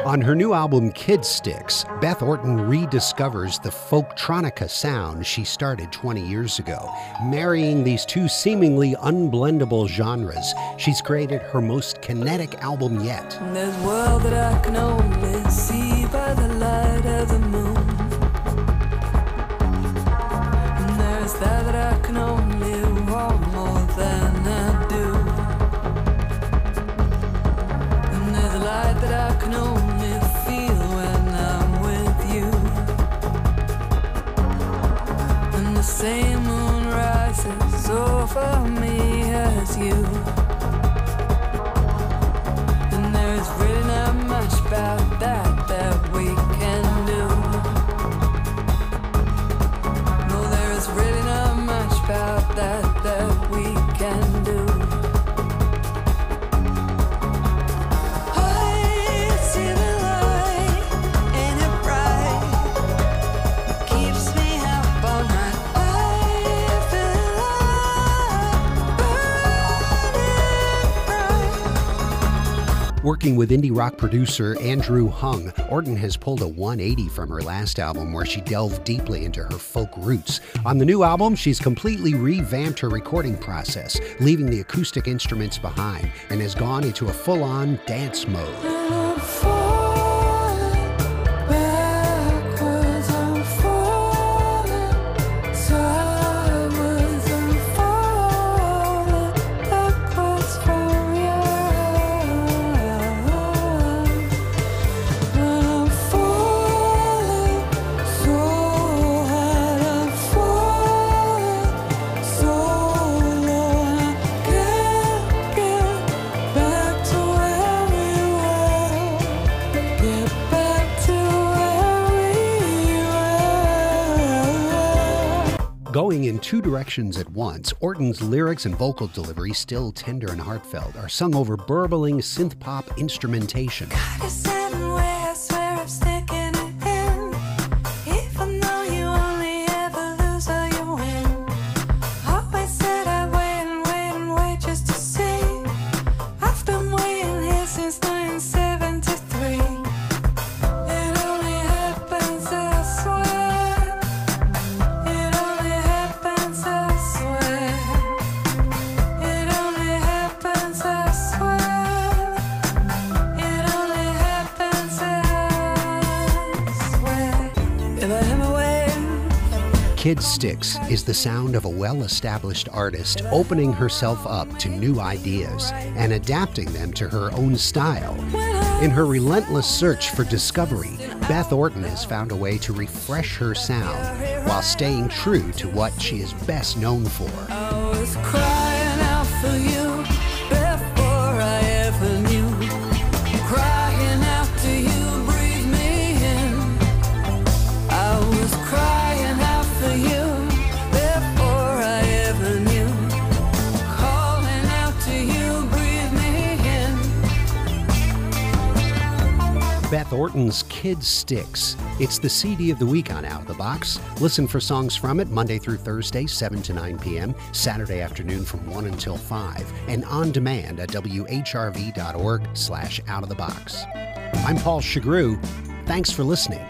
On her new album Kidsticks, Beth Orton rediscovers the folktronica sound she started 20 years ago. Marrying these two seemingly unblendable genres, she's created her most kinetic album yet. Same moon rises over me as you. Working with indie rock producer Andrew Hung, Orton has pulled a 180 from her last album where she delved deeply into her folk roots. On the new album, she's completely revamped her recording process, leaving the acoustic instruments behind, and has gone into a full on dance mode. Going in two directions at once, Orton's lyrics and vocal delivery, still tender and heartfelt, are sung over burbling synth pop instrumentation. Kidsticks is the sound of a well established artist opening herself up to new ideas and adapting them to her own style. In her relentless search for discovery, Beth Orton has found a way to refresh her sound while staying true to what she is best known for. Beth Orton's Kidsticks. It's the CD of the week on Out of the Box. Listen for songs from it Monday through Thursday, 7 to 9 p.m., Saturday afternoon from 1 until 5, and on demand at whrv.org slash out of the box. I'm Paul Chagru. Thanks for listening.